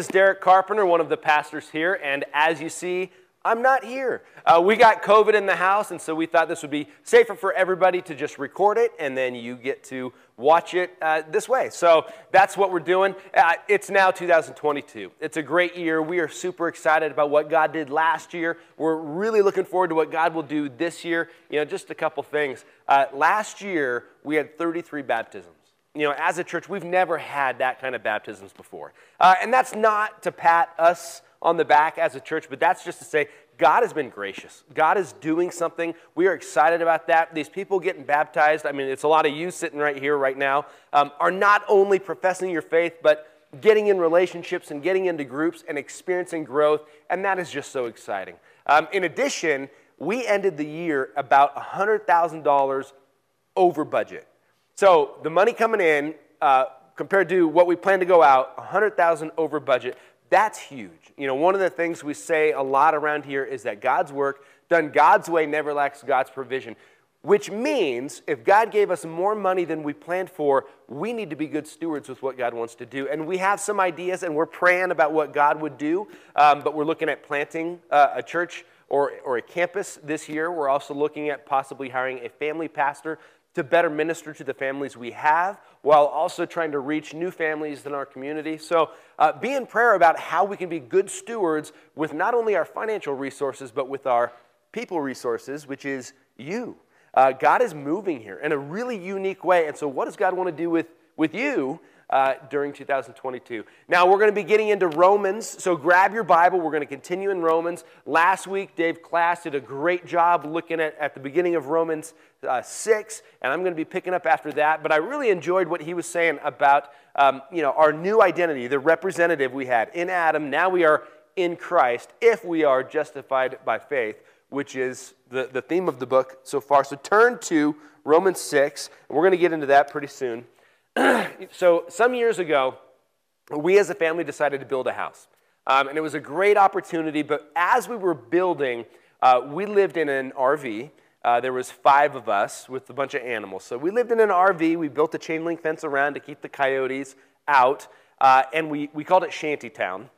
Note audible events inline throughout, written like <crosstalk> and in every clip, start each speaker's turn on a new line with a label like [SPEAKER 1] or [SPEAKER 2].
[SPEAKER 1] Is Derek Carpenter, one of the pastors here, and as you see, I'm not here. Uh, we got COVID in the house, and so we thought this would be safer for everybody to just record it, and then you get to watch it uh, this way. So that's what we're doing. Uh, it's now 2022. It's a great year. We are super excited about what God did last year. We're really looking forward to what God will do this year. You know, just a couple things. Uh, last year, we had 33 baptisms you know, as a church, we've never had that kind of baptisms before. Uh, and that's not to pat us on the back as a church, but that's just to say God has been gracious. God is doing something. We are excited about that. These people getting baptized, I mean, it's a lot of you sitting right here right now, um, are not only professing your faith, but getting in relationships and getting into groups and experiencing growth, and that is just so exciting. Um, in addition, we ended the year about $100,000 over budget. So the money coming in uh, compared to what we plan to go out, 100,000 over budget. That's huge. You know, one of the things we say a lot around here is that God's work done God's way never lacks God's provision. Which means if God gave us more money than we planned for, we need to be good stewards with what God wants to do. And we have some ideas and we're praying about what God would do, um, but we're looking at planting uh, a church or, or a campus this year. We're also looking at possibly hiring a family pastor to better minister to the families we have while also trying to reach new families in our community. So, uh, be in prayer about how we can be good stewards with not only our financial resources, but with our people resources, which is you. Uh, God is moving here in a really unique way. And so, what does God want to do with, with you uh, during 2022. Now, we're going to be getting into Romans, so grab your Bible. We're going to continue in Romans. Last week, Dave Class did a great job looking at, at the beginning of Romans uh, 6, and I'm going to be picking up after that. But I really enjoyed what he was saying about um, you know, our new identity, the representative we had in Adam. Now we are in Christ if we are justified by faith, which is the, the theme of the book so far. So turn to Romans 6, and we're going to get into that pretty soon. <clears throat> so, some years ago, we as a family decided to build a house. Um, and it was a great opportunity, but as we were building, uh, we lived in an RV. Uh, there was five of us with a bunch of animals. So we lived in an RV. We built a chain link fence around to keep the coyotes out, uh, and we, we called it Shantytown.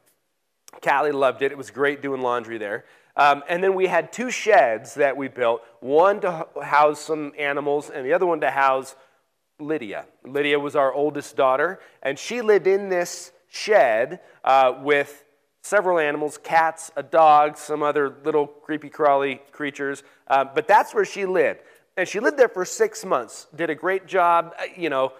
[SPEAKER 1] Callie loved it. It was great doing laundry there. Um, and then we had two sheds that we built, one to house some animals and the other one to house Lydia. Lydia was our oldest daughter, and she lived in this shed uh, with several animals cats, a dog, some other little creepy crawly creatures. Uh, but that's where she lived. And she lived there for six months, did a great job, uh, you know.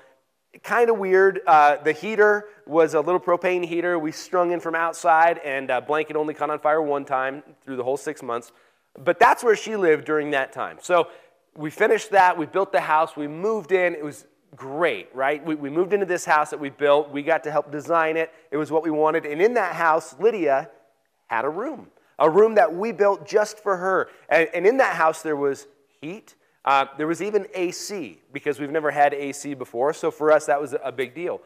[SPEAKER 1] Kind of weird. Uh, the heater was a little propane heater we strung in from outside, and a blanket only caught on fire one time through the whole six months. But that's where she lived during that time. So we finished that. We built the house. We moved in. It was great, right? We, we moved into this house that we built. We got to help design it. It was what we wanted. And in that house, Lydia had a room, a room that we built just for her. And, and in that house, there was heat. Uh, there was even AC because we've never had AC before. So for us, that was a big deal.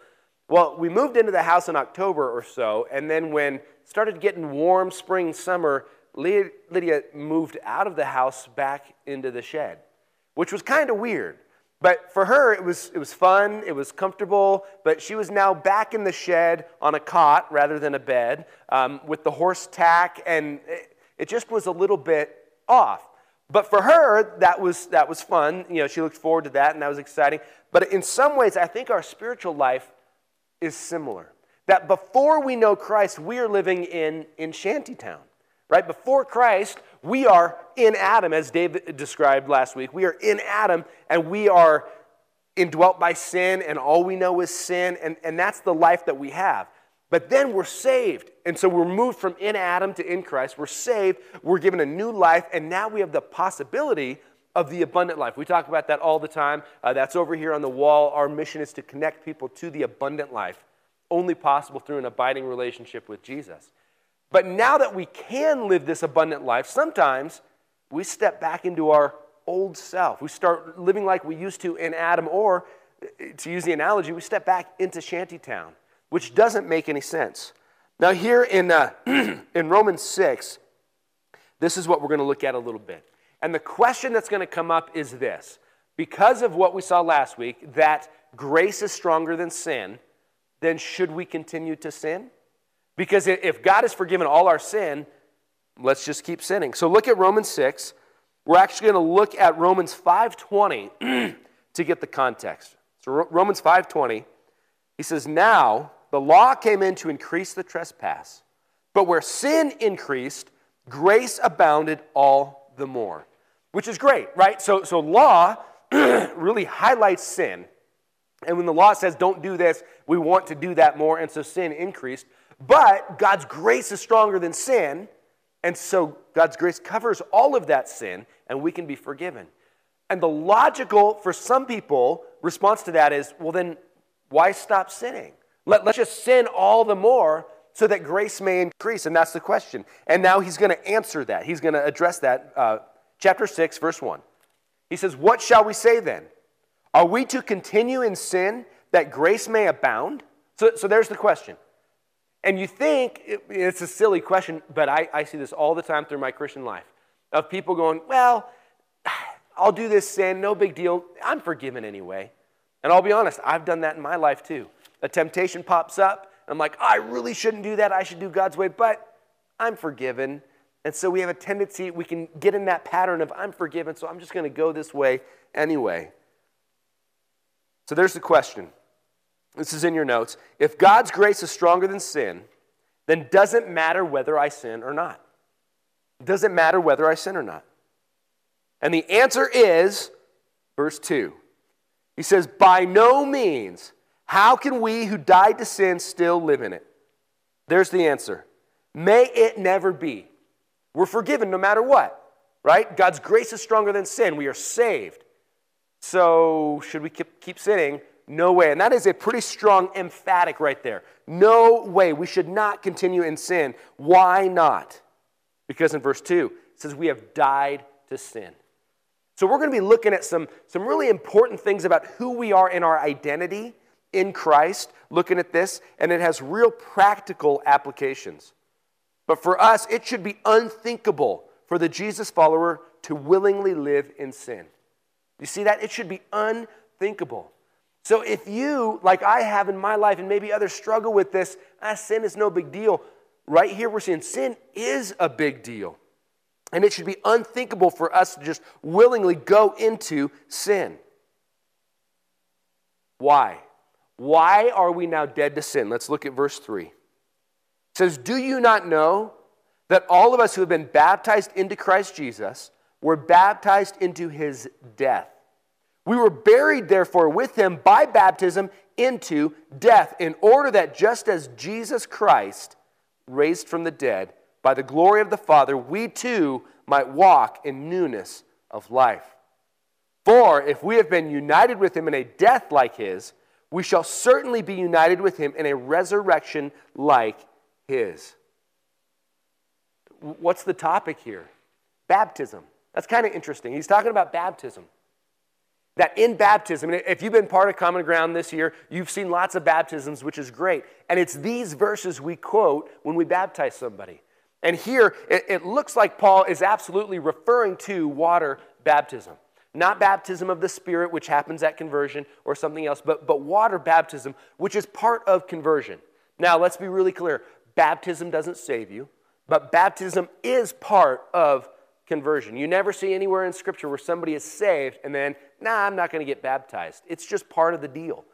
[SPEAKER 1] Well, we moved into the house in October or so, and then when started getting warm spring, summer, Lydia moved out of the house back into the shed, which was kind of weird but for her, it was, it was fun, it was comfortable, but she was now back in the shed on a cot rather than a bed um, with the horse tack, and it, it just was a little bit off. But for her, that was, that was fun. You know, she looked forward to that, and that was exciting. But in some ways, I think our spiritual life is similar. That before we know Christ, we are living in, in shantytown. Right? Before Christ, we are in Adam, as David described last week. We are in Adam, and we are indwelt by sin, and all we know is sin, and, and that's the life that we have. But then we're saved. And so we're moved from in Adam to in Christ. We're saved. We're given a new life. And now we have the possibility of the abundant life. We talk about that all the time. Uh, that's over here on the wall. Our mission is to connect people to the abundant life, only possible through an abiding relationship with Jesus. But now that we can live this abundant life, sometimes we step back into our old self. We start living like we used to in Adam, or to use the analogy, we step back into shantytown, which doesn't make any sense. Now, here in, uh, <clears throat> in Romans 6, this is what we're going to look at a little bit. And the question that's going to come up is this because of what we saw last week, that grace is stronger than sin, then should we continue to sin? Because if God has forgiven all our sin, let's just keep sinning. So look at Romans 6. We're actually going to look at Romans 5:20 <clears throat> to get the context. So Romans 5:20, he says, "Now the law came in to increase the trespass, but where sin increased, grace abounded all the more." Which is great, right? So so law <clears throat> really highlights sin. And when the law says don't do this, we want to do that more, and so sin increased. But God's grace is stronger than sin, and so God's grace covers all of that sin, and we can be forgiven. And the logical, for some people, response to that is well, then why stop sinning? Let, let's just sin all the more so that grace may increase. And that's the question. And now he's going to answer that. He's going to address that. Uh, chapter 6, verse 1. He says, What shall we say then? Are we to continue in sin that grace may abound? So, so there's the question. And you think it, it's a silly question, but I, I see this all the time through my Christian life of people going, Well, <sighs> I'll do this sin, no big deal. I'm forgiven anyway. And I'll be honest, I've done that in my life too. A temptation pops up, I'm like, oh, I really shouldn't do that. I should do God's way, but I'm forgiven. And so we have a tendency, we can get in that pattern of, I'm forgiven, so I'm just going to go this way anyway. So there's the question. This is in your notes. If God's grace is stronger than sin, then doesn't matter whether I sin or not? doesn't matter whether I sin or not? And the answer is verse 2. He says, By no means. How can we who died to sin still live in it? There's the answer. May it never be. We're forgiven no matter what, right? God's grace is stronger than sin. We are saved. So, should we keep, keep sinning? No way. And that is a pretty strong emphatic right there. No way. We should not continue in sin. Why not? Because in verse 2, it says, We have died to sin. So we're going to be looking at some, some really important things about who we are in our identity in Christ, looking at this, and it has real practical applications. But for us, it should be unthinkable for the Jesus follower to willingly live in sin. You see that? It should be unthinkable. So if you, like I have in my life, and maybe others struggle with this, ah, sin is no big deal. Right here, we're saying sin is a big deal. And it should be unthinkable for us to just willingly go into sin. Why? Why are we now dead to sin? Let's look at verse 3. It says, Do you not know that all of us who have been baptized into Christ Jesus were baptized into his death? We were buried, therefore, with him by baptism into death, in order that just as Jesus Christ raised from the dead by the glory of the Father, we too might walk in newness of life. For if we have been united with him in a death like his, we shall certainly be united with him in a resurrection like his. What's the topic here? Baptism. That's kind of interesting. He's talking about baptism. That in baptism, if you've been part of Common Ground this year, you've seen lots of baptisms, which is great. And it's these verses we quote when we baptize somebody. And here, it, it looks like Paul is absolutely referring to water baptism. Not baptism of the Spirit, which happens at conversion, or something else, but, but water baptism, which is part of conversion. Now, let's be really clear baptism doesn't save you, but baptism is part of conversion. You never see anywhere in Scripture where somebody is saved and then, nah, I'm not going to get baptized. It's just part of the deal.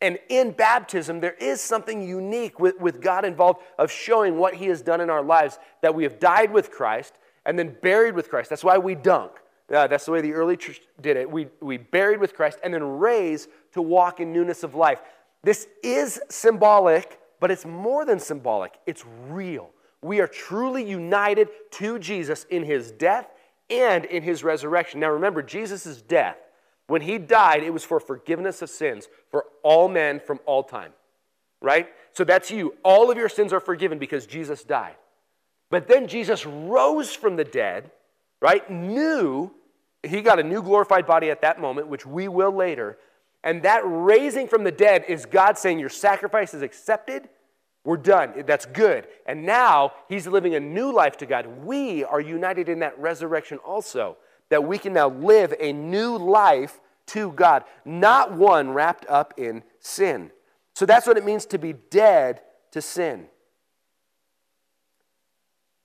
[SPEAKER 1] And in baptism, there is something unique with, with God involved of showing what He has done in our lives that we have died with Christ and then buried with Christ. That's why we dunk. Uh, that's the way the early church did it. We, we buried with Christ and then raised to walk in newness of life. This is symbolic, but it's more than symbolic, it's real. We are truly united to Jesus in His death and in His resurrection. Now remember, Jesus' death when he died, it was for forgiveness of sins for all men from all time, right? So that's you. All of your sins are forgiven because Jesus died. But then Jesus rose from the dead, right? New, he got a new glorified body at that moment, which we will later. And that raising from the dead is God saying, Your sacrifice is accepted. We're done. That's good. And now he's living a new life to God. We are united in that resurrection also that we can now live a new life to God, not one wrapped up in sin. So that's what it means to be dead to sin.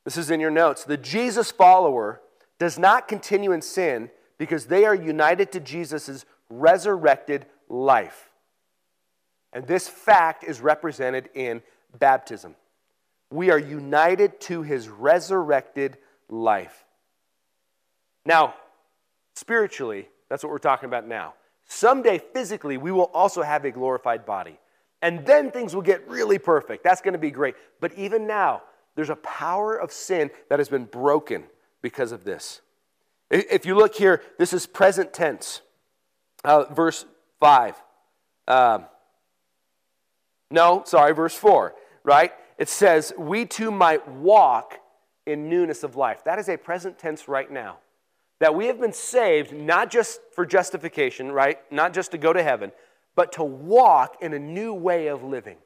[SPEAKER 1] This is in your notes. The Jesus follower does not continue in sin because they are united to Jesus' resurrected life. And this fact is represented in baptism. We are united to his resurrected life. Now, spiritually, that's what we're talking about now. Someday, physically, we will also have a glorified body. And then things will get really perfect. That's going to be great. But even now, there's a power of sin that has been broken because of this. If you look here, this is present tense, uh, verse 5. Um, no, sorry, verse 4, right? It says, We too might walk in newness of life. That is a present tense right now. That we have been saved not just for justification, right? Not just to go to heaven, but to walk in a new way of living,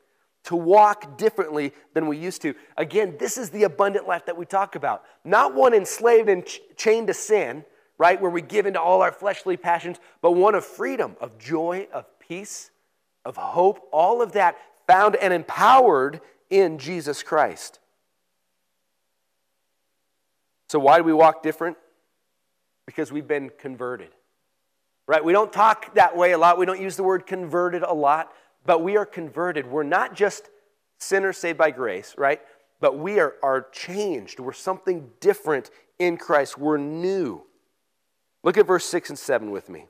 [SPEAKER 1] to walk differently than we used to. Again, this is the abundant life that we talk about. Not one enslaved and ch- chained to sin, right, where we give into all our fleshly passions, but one of freedom, of joy, of peace, of hope, all of that found and empowered in Jesus Christ. So, why do we walk different? Because we've been converted. Right? We don't talk that way a lot. We don't use the word converted a lot, but we are converted. We're not just sinners saved by grace, right? But we are, are changed. We're something different in Christ. We're new. Look at verse 6 and 7 with me.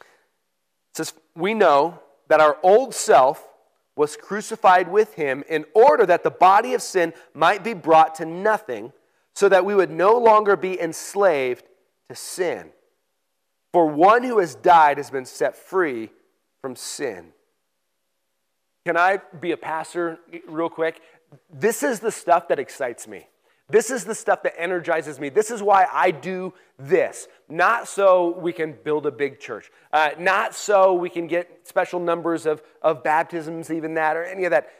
[SPEAKER 1] It says, We know that our old self was crucified with him in order that the body of sin might be brought to nothing, so that we would no longer be enslaved to sin. For one who has died has been set free from sin. Can I be a pastor real quick? This is the stuff that excites me. This is the stuff that energizes me. This is why I do this. Not so we can build a big church, uh, not so we can get special numbers of, of baptisms, even that, or any of that.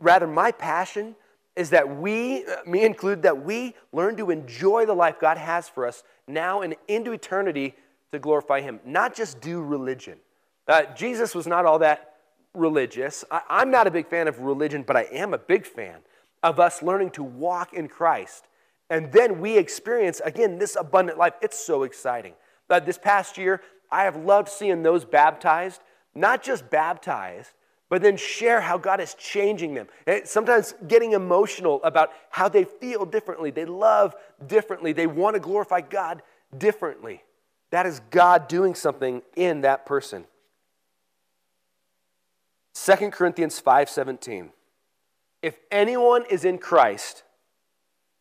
[SPEAKER 1] Rather, my passion is that we, uh, me included, that we learn to enjoy the life God has for us now and into eternity to glorify Him, not just do religion. Uh, Jesus was not all that religious. I, I'm not a big fan of religion, but I am a big fan of us learning to walk in Christ. And then we experience, again, this abundant life. It's so exciting. Uh, this past year, I have loved seeing those baptized, not just baptized, but then share how God is changing them. And sometimes getting emotional about how they feel differently, they love differently, they want to glorify God differently. That is God doing something in that person. 2 Corinthians 5:17 if anyone is in Christ,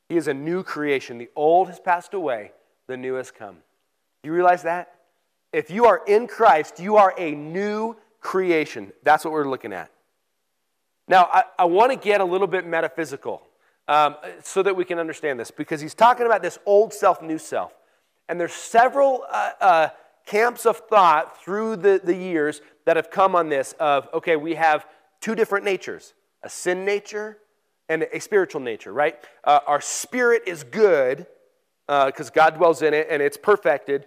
[SPEAKER 1] he is a new creation. The old has passed away, the new has come. Do you realize that? If you are in Christ, you are a new creation. That's what we're looking at. Now, I, I want to get a little bit metaphysical um, so that we can understand this because he's talking about this old self, new self. And there's several uh, uh, camps of thought through the, the years that have come on this of, okay, we have two different natures a sin nature and a spiritual nature, right? Uh, our spirit is good because uh, God dwells in it and it's perfected,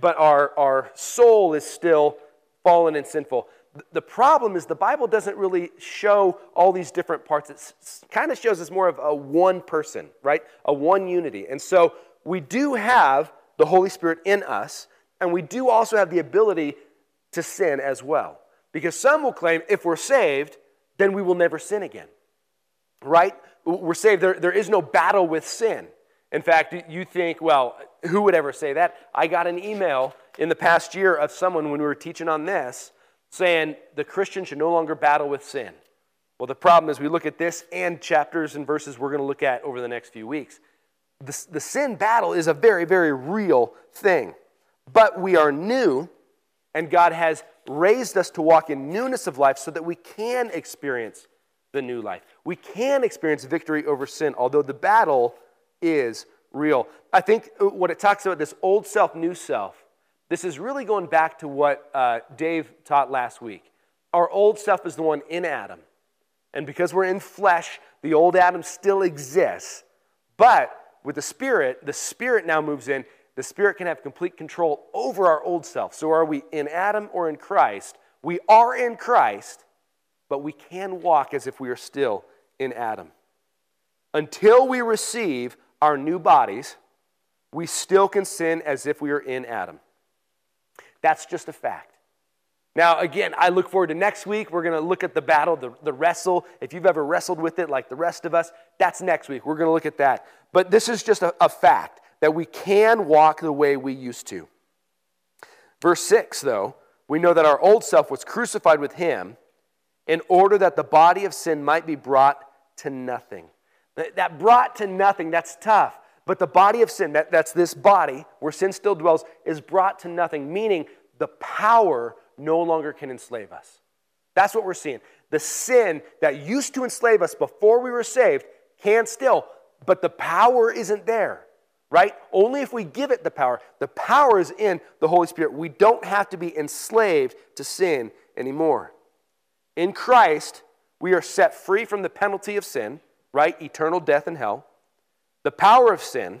[SPEAKER 1] but our, our soul is still fallen and sinful. The problem is the Bible doesn't really show all these different parts. It kind of shows us more of a one person, right? A one unity. And so we do have the Holy Spirit in us, and we do also have the ability to sin as well. Because some will claim if we're saved, then we will never sin again. Right? We're saved. There, there is no battle with sin. In fact, you think, well, who would ever say that? I got an email in the past year of someone when we were teaching on this saying the Christian should no longer battle with sin. Well, the problem is we look at this and chapters and verses we're going to look at over the next few weeks. The, the sin battle is a very, very real thing. But we are new, and God has raised us to walk in newness of life so that we can experience the new life. We can experience victory over sin, although the battle is real. I think uh, what it talks about, this old self, new self, this is really going back to what uh, Dave taught last week. Our old self is the one in Adam. And because we're in flesh, the old Adam still exists. But with the Spirit, the Spirit now moves in the Spirit can have complete control over our old self. So, are we in Adam or in Christ? We are in Christ, but we can walk as if we are still in Adam. until we receive our new bodies, we still can sin as if we are in Adam. That's just a fact. Now, again, I look forward to next week. We're going to look at the battle, the, the wrestle. If you've ever wrestled with it like the rest of us, that's next week. We're going to look at that. But this is just a, a fact that we can walk the way we used to. Verse 6, though, we know that our old self was crucified with him in order that the body of sin might be brought to nothing. That brought to nothing, that's tough. But the body of sin, that, that's this body where sin still dwells, is brought to nothing, meaning the power no longer can enslave us. That's what we're seeing. The sin that used to enslave us before we were saved can still, but the power isn't there, right? Only if we give it the power. The power is in the Holy Spirit. We don't have to be enslaved to sin anymore. In Christ, we are set free from the penalty of sin, right? Eternal death and hell, the power of sin,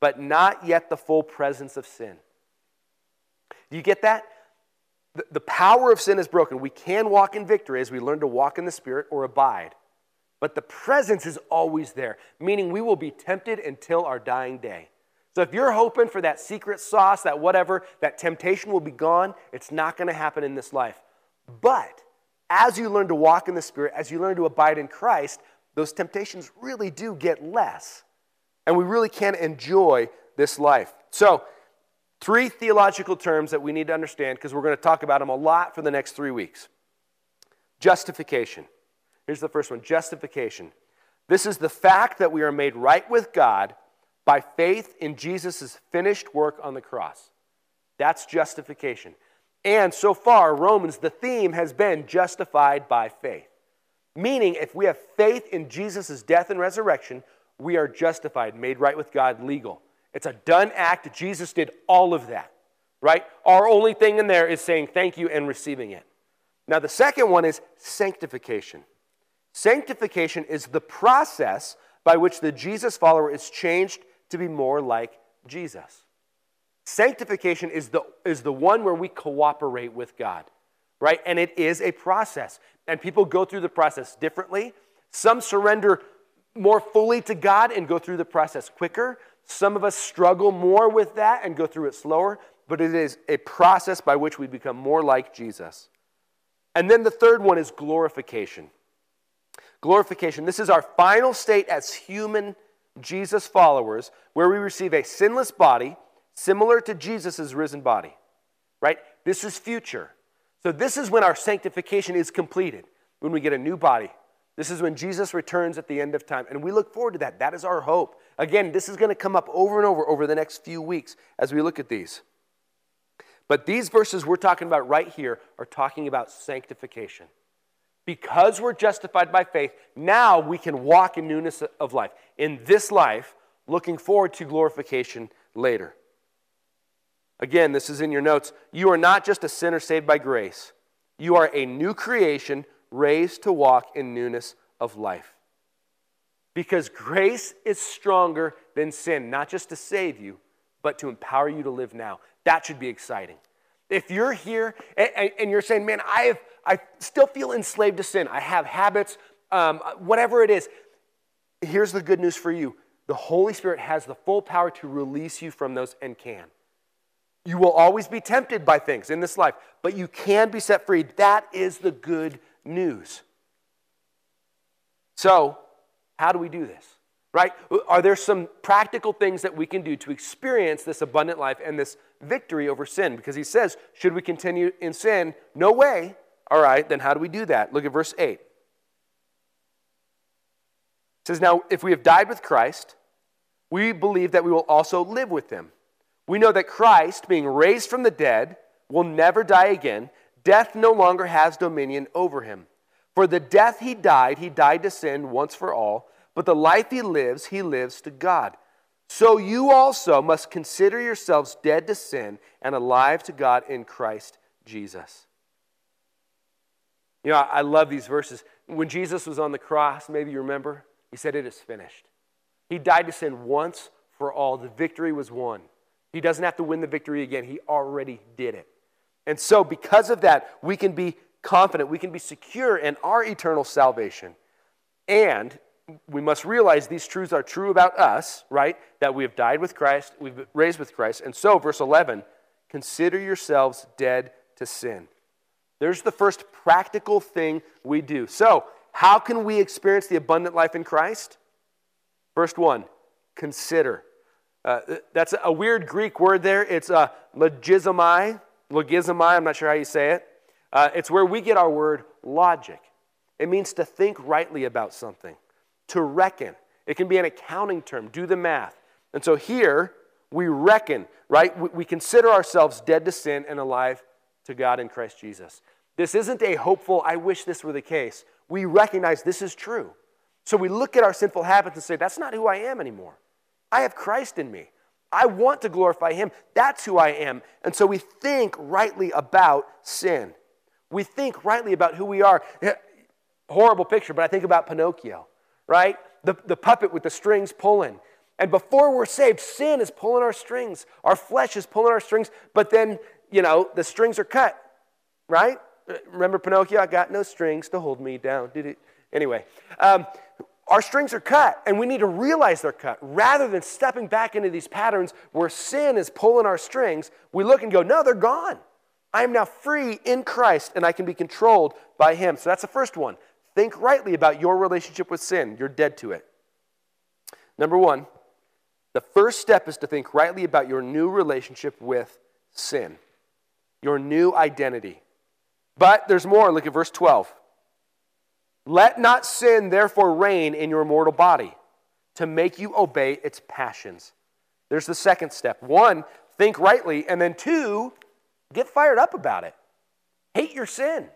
[SPEAKER 1] but not yet the full presence of sin. Do you get that? the, power of sin is broken. We can walk in victory as we learn to walk in the Spirit or abide. But the presence is always there, meaning we will be tempted until our dying day. So if you're hoping for that secret sauce, that whatever, that temptation will be gone, it's not going to happen in this life. But as you learn to walk in the Spirit, as you learn to abide in Christ, those temptations really do get less. And we really can enjoy this life. So, Three theological terms that we need to understand because we're going to talk about them a lot for the next three weeks. Justification. Here's the first one justification. This is the fact that we are made right with God by faith in Jesus' finished work on the cross. That's justification. And so far, Romans, the theme has been justified by faith. Meaning, if we have faith in Jesus' death and resurrection, we are justified, made right with God, legal. It's a done act. Jesus did all of that, right? Our only thing in there is saying thank you and receiving it. Now, the second one is sanctification. Sanctification is the process by which the Jesus follower is changed to be more like Jesus. Sanctification is the, is the one where we cooperate with God, right? And it is a process. And people go through the process differently. Some surrender more fully to God and go through the process quicker. Some of us struggle more with that and go through it slower, but it is a process by which we become more like Jesus. And then the third one is glorification. Glorification. This is our final state as human Jesus followers, where we receive a sinless body similar to Jesus' risen body. Right? This is future. So, this is when our sanctification is completed, when we get a new body. This is when Jesus returns at the end of time. And we look forward to that. That is our hope. Again, this is going to come up over and over over the next few weeks as we look at these. But these verses we're talking about right here are talking about sanctification. Because we're justified by faith, now we can walk in newness of life. In this life, looking forward to glorification later. Again, this is in your notes. You are not just a sinner saved by grace, you are a new creation raised to walk in newness of life. Because grace is stronger than sin, not just to save you, but to empower you to live now. That should be exciting. If you're here and, you're saying, man, I, have, I still feel enslaved to sin, I have habits, um, whatever it is, here's the good news for you the Holy Spirit has the full power to release you from those and can. You will always be tempted by things in this life, but you can be set free. That is the good news. So, how do we do this? Right? Are there some practical things that we can do to experience this abundant life and this victory over sin? Because he says, should we continue in sin? No way. All right, then how do we do that? Look at verse 8. It says, Now, if we have died with Christ, we believe that we will also live with him. We know that Christ, being raised from the dead, will never die again. Death no longer has dominion over him. For the death he died, he died to sin once for all, but the life he lives, he lives to God. So you also must consider yourselves dead to sin and alive to God in Christ Jesus. You know, I love these verses. When Jesus was on the cross, maybe you remember, he said, It is finished. He died to sin once for all. The victory was won. He doesn't have to win the victory again, he already did it. And so, because of that, we can be confident, we can be secure in our eternal salvation. And we must realize these truths are true about us, right? That we have died with Christ, we've been raised with Christ. And so, verse 11, consider yourselves dead to sin. There's the first practical thing we do. So, how can we experience the abundant life in Christ? First one, consider. Uh, that's a weird Greek word there. It's uh, logizomai. Logizomai, I'm not sure how you say it. Uh, it's where we get our word logic. It means to think rightly about something, to reckon. It can be an accounting term, do the math. And so here, we reckon, right? We, we consider ourselves dead to sin and alive to God in Christ Jesus. This isn't a hopeful, I wish this were the case. We recognize this is true. So we look at our sinful habits and say, that's not who I am anymore. I have Christ in me. I want to glorify Him. That's who I am. And so we think rightly about sin. We think rightly about who we are. <laughs> Horrible picture, but I think about Pinocchio, right? The, the puppet with the strings pulling. And before we're saved, sin is pulling our strings. Our flesh is pulling our strings, but then, you know, the strings are cut, right? Remember Pinocchio? I got no strings to hold me down. Did it? Anyway, um, our strings are cut, and we need to realize they're cut. Rather than stepping back into these patterns where sin is pulling our strings, we look and go, no, they're gone. I am now free in Christ, and I can be controlled by Him. So that's the first one. Think rightly about your relationship with sin. You're dead to it. Number one, the first step is to think rightly about your new relationship with sin, your new identity. But there's more. Look at verse 12. Let not sin therefore reign in your mortal body to make you obey its passions. There's the second step. One, think rightly. And then two, get fired up about it. Hate your sin,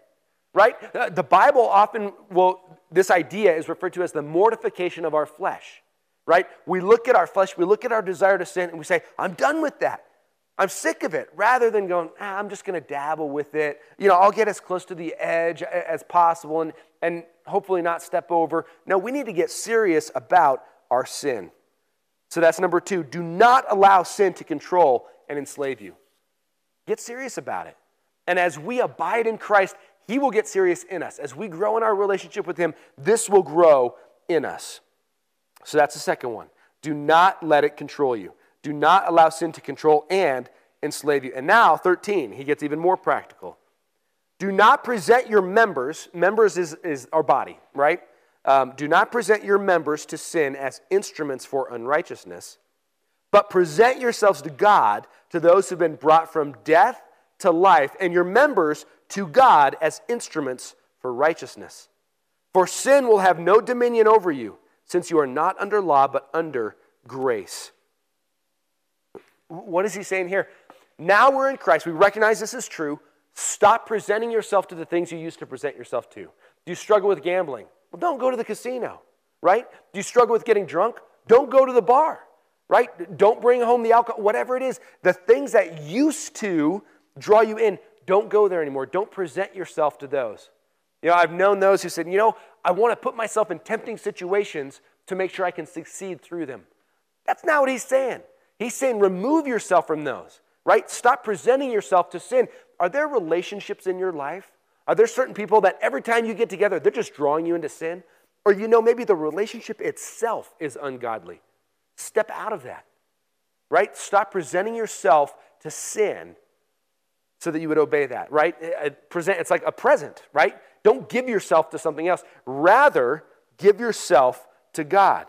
[SPEAKER 1] right? Uh, the Bible often will, this idea is referred to as the mortification of our flesh, right? We look at our flesh, we look at our desire to sin, and we say, I'm done with that. I'm sick of it, rather than going, ah, I'm just going to dabble with it. You know, I'll get as close to the edge as possible and, and hopefully not step over. No, we need to get serious about our sin. So that's number two. Do not allow sin to control and enslave you. Get serious about it. And as we abide in Christ, He will get serious in us. As we grow in our relationship with Him, this will grow in us. So that's the second one. Do not let it control you. Do not allow sin to control and enslave you. And now, 13, he gets even more practical. Do not present your members, members is, is our body, right? Um, do not present your members to sin as instruments for unrighteousness, but present yourselves to God, to those who've been brought from death to life, and your members to God as instruments for righteousness. For sin will have no dominion over you, since you are not under law, but under grace. What is he saying here? Now we're in Christ. We recognize this is true. Stop presenting yourself to the things you used to present yourself to. Do you struggle with gambling? Well, don't go to the casino, right? Do you struggle with getting drunk? Don't go to the bar, right? Don't bring home the alcohol, whatever it is. The things that used to draw you in, don't go there anymore. Don't present yourself to those. You know, I've known those who said, you know, I want to put myself in tempting situations to make sure I can succeed through them. That's not what he's saying. He's saying remove yourself from those, right? Stop presenting yourself to sin. Are there relationships in your life? Are there certain people that every time you get together, they're just drawing you into sin? Or you know, maybe the relationship itself is ungodly. Step out of that, right? Stop presenting yourself to sin so that you would obey that, right? Present, it's like a present, right? Don't give yourself to something else. Rather, give yourself to God.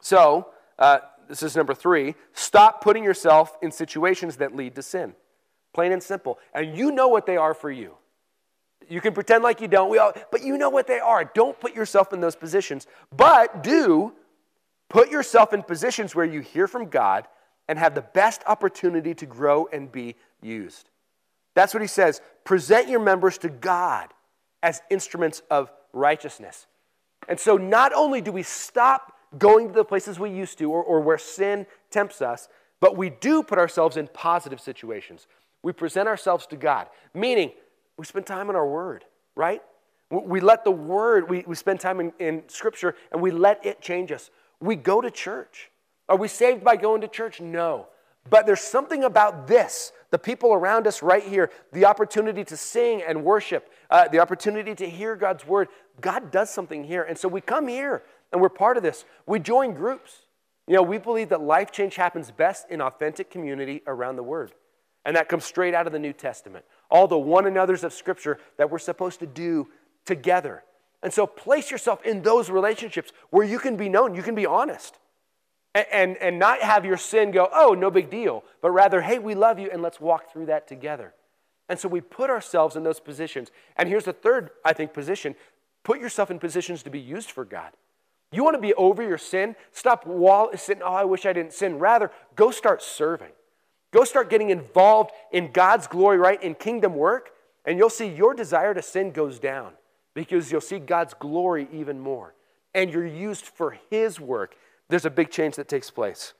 [SPEAKER 1] So, uh, this is number three. Stop putting yourself in situations that lead to sin. Plain and simple. And you know what they are for you. You can pretend like you don't, we all, but you know what they are. Don't put yourself in those positions. But do put yourself in positions where you hear from God and have the best opportunity to grow and be used. That's what he says. Present your members to God as instruments of righteousness. And so not only do we stop going to the places we used to or, or where sin tempts us, but we do put ourselves in positive situations. We present ourselves to God, meaning we spend time in our Word, right? We let the Word, we, we spend time in, in Scripture, and we let it change us. We go to church. Are we saved by going to church? No. But there's something about this, the people around us right here, the opportunity to sing and worship, uh, the opportunity to hear God's word. God does something here. And so we come here and we're part of this. We join groups. You know, we believe that life change happens best in authentic community around the Word. And that comes straight out of the New Testament. All the one another's of Scripture that we're supposed to do together. And so place yourself in those relationships where you can be known, you can be honest, and, and, and not have your sin go, oh, no big deal, but rather, hey, we love you and let's walk through that together. And so we put ourselves in those positions. And here's the third, I think, position put yourself in positions to be used for God. You want to be over your sin? Stop wall, sitting, oh, I wish I didn't sin. Rather, go start serving. Go start getting involved in God's glory, right? In kingdom work, and you'll see your desire to sin goes down because you'll see God's glory even more. And you're used for His work. There's a big change that takes place.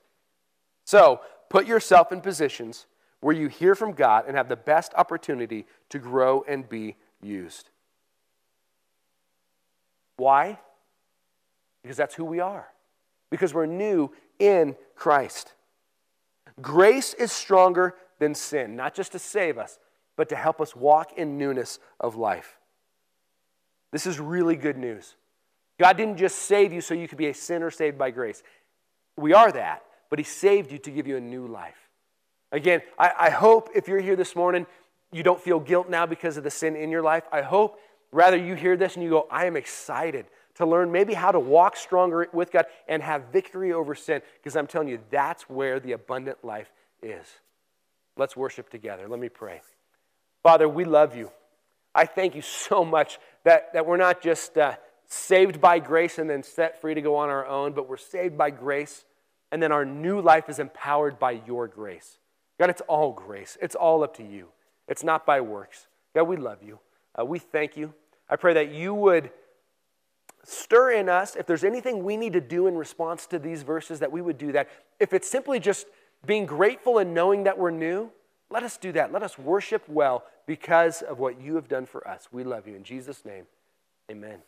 [SPEAKER 1] So, put yourself in positions where you hear from God and have the best opportunity to grow and be used. Why? Because that's who we are. Because we're new in Christ. Grace is stronger than sin, not just to save us, but to help us walk in newness of life. This is really good news. God didn't just save you so you could be a sinner saved by grace. We are that, but He saved you to give you a new life. Again, I, I, hope if you're here this morning, you don't feel guilt now because of the sin in your life. I hope rather you hear this and you go, I am excited to learn maybe how to walk stronger with God and have victory over sin, because I'm telling you, that's where the abundant life is. Let's worship together. Let me pray. Father, we love you. I thank you so much that, that we're not just uh, saved by grace and then set free to go on our own, but we're saved by grace, and then our new life is empowered by your grace. God, it's all grace. It's all up to you. It's not by works. God, we love you. Uh, we thank you. I pray that you would stir in us, if there's anything we need to do in response to these verses, that we would do that. If it's simply just being grateful and knowing that we're new, let us do that. Let us worship well because of what you have done for us. We love you. In Jesus' name, amen.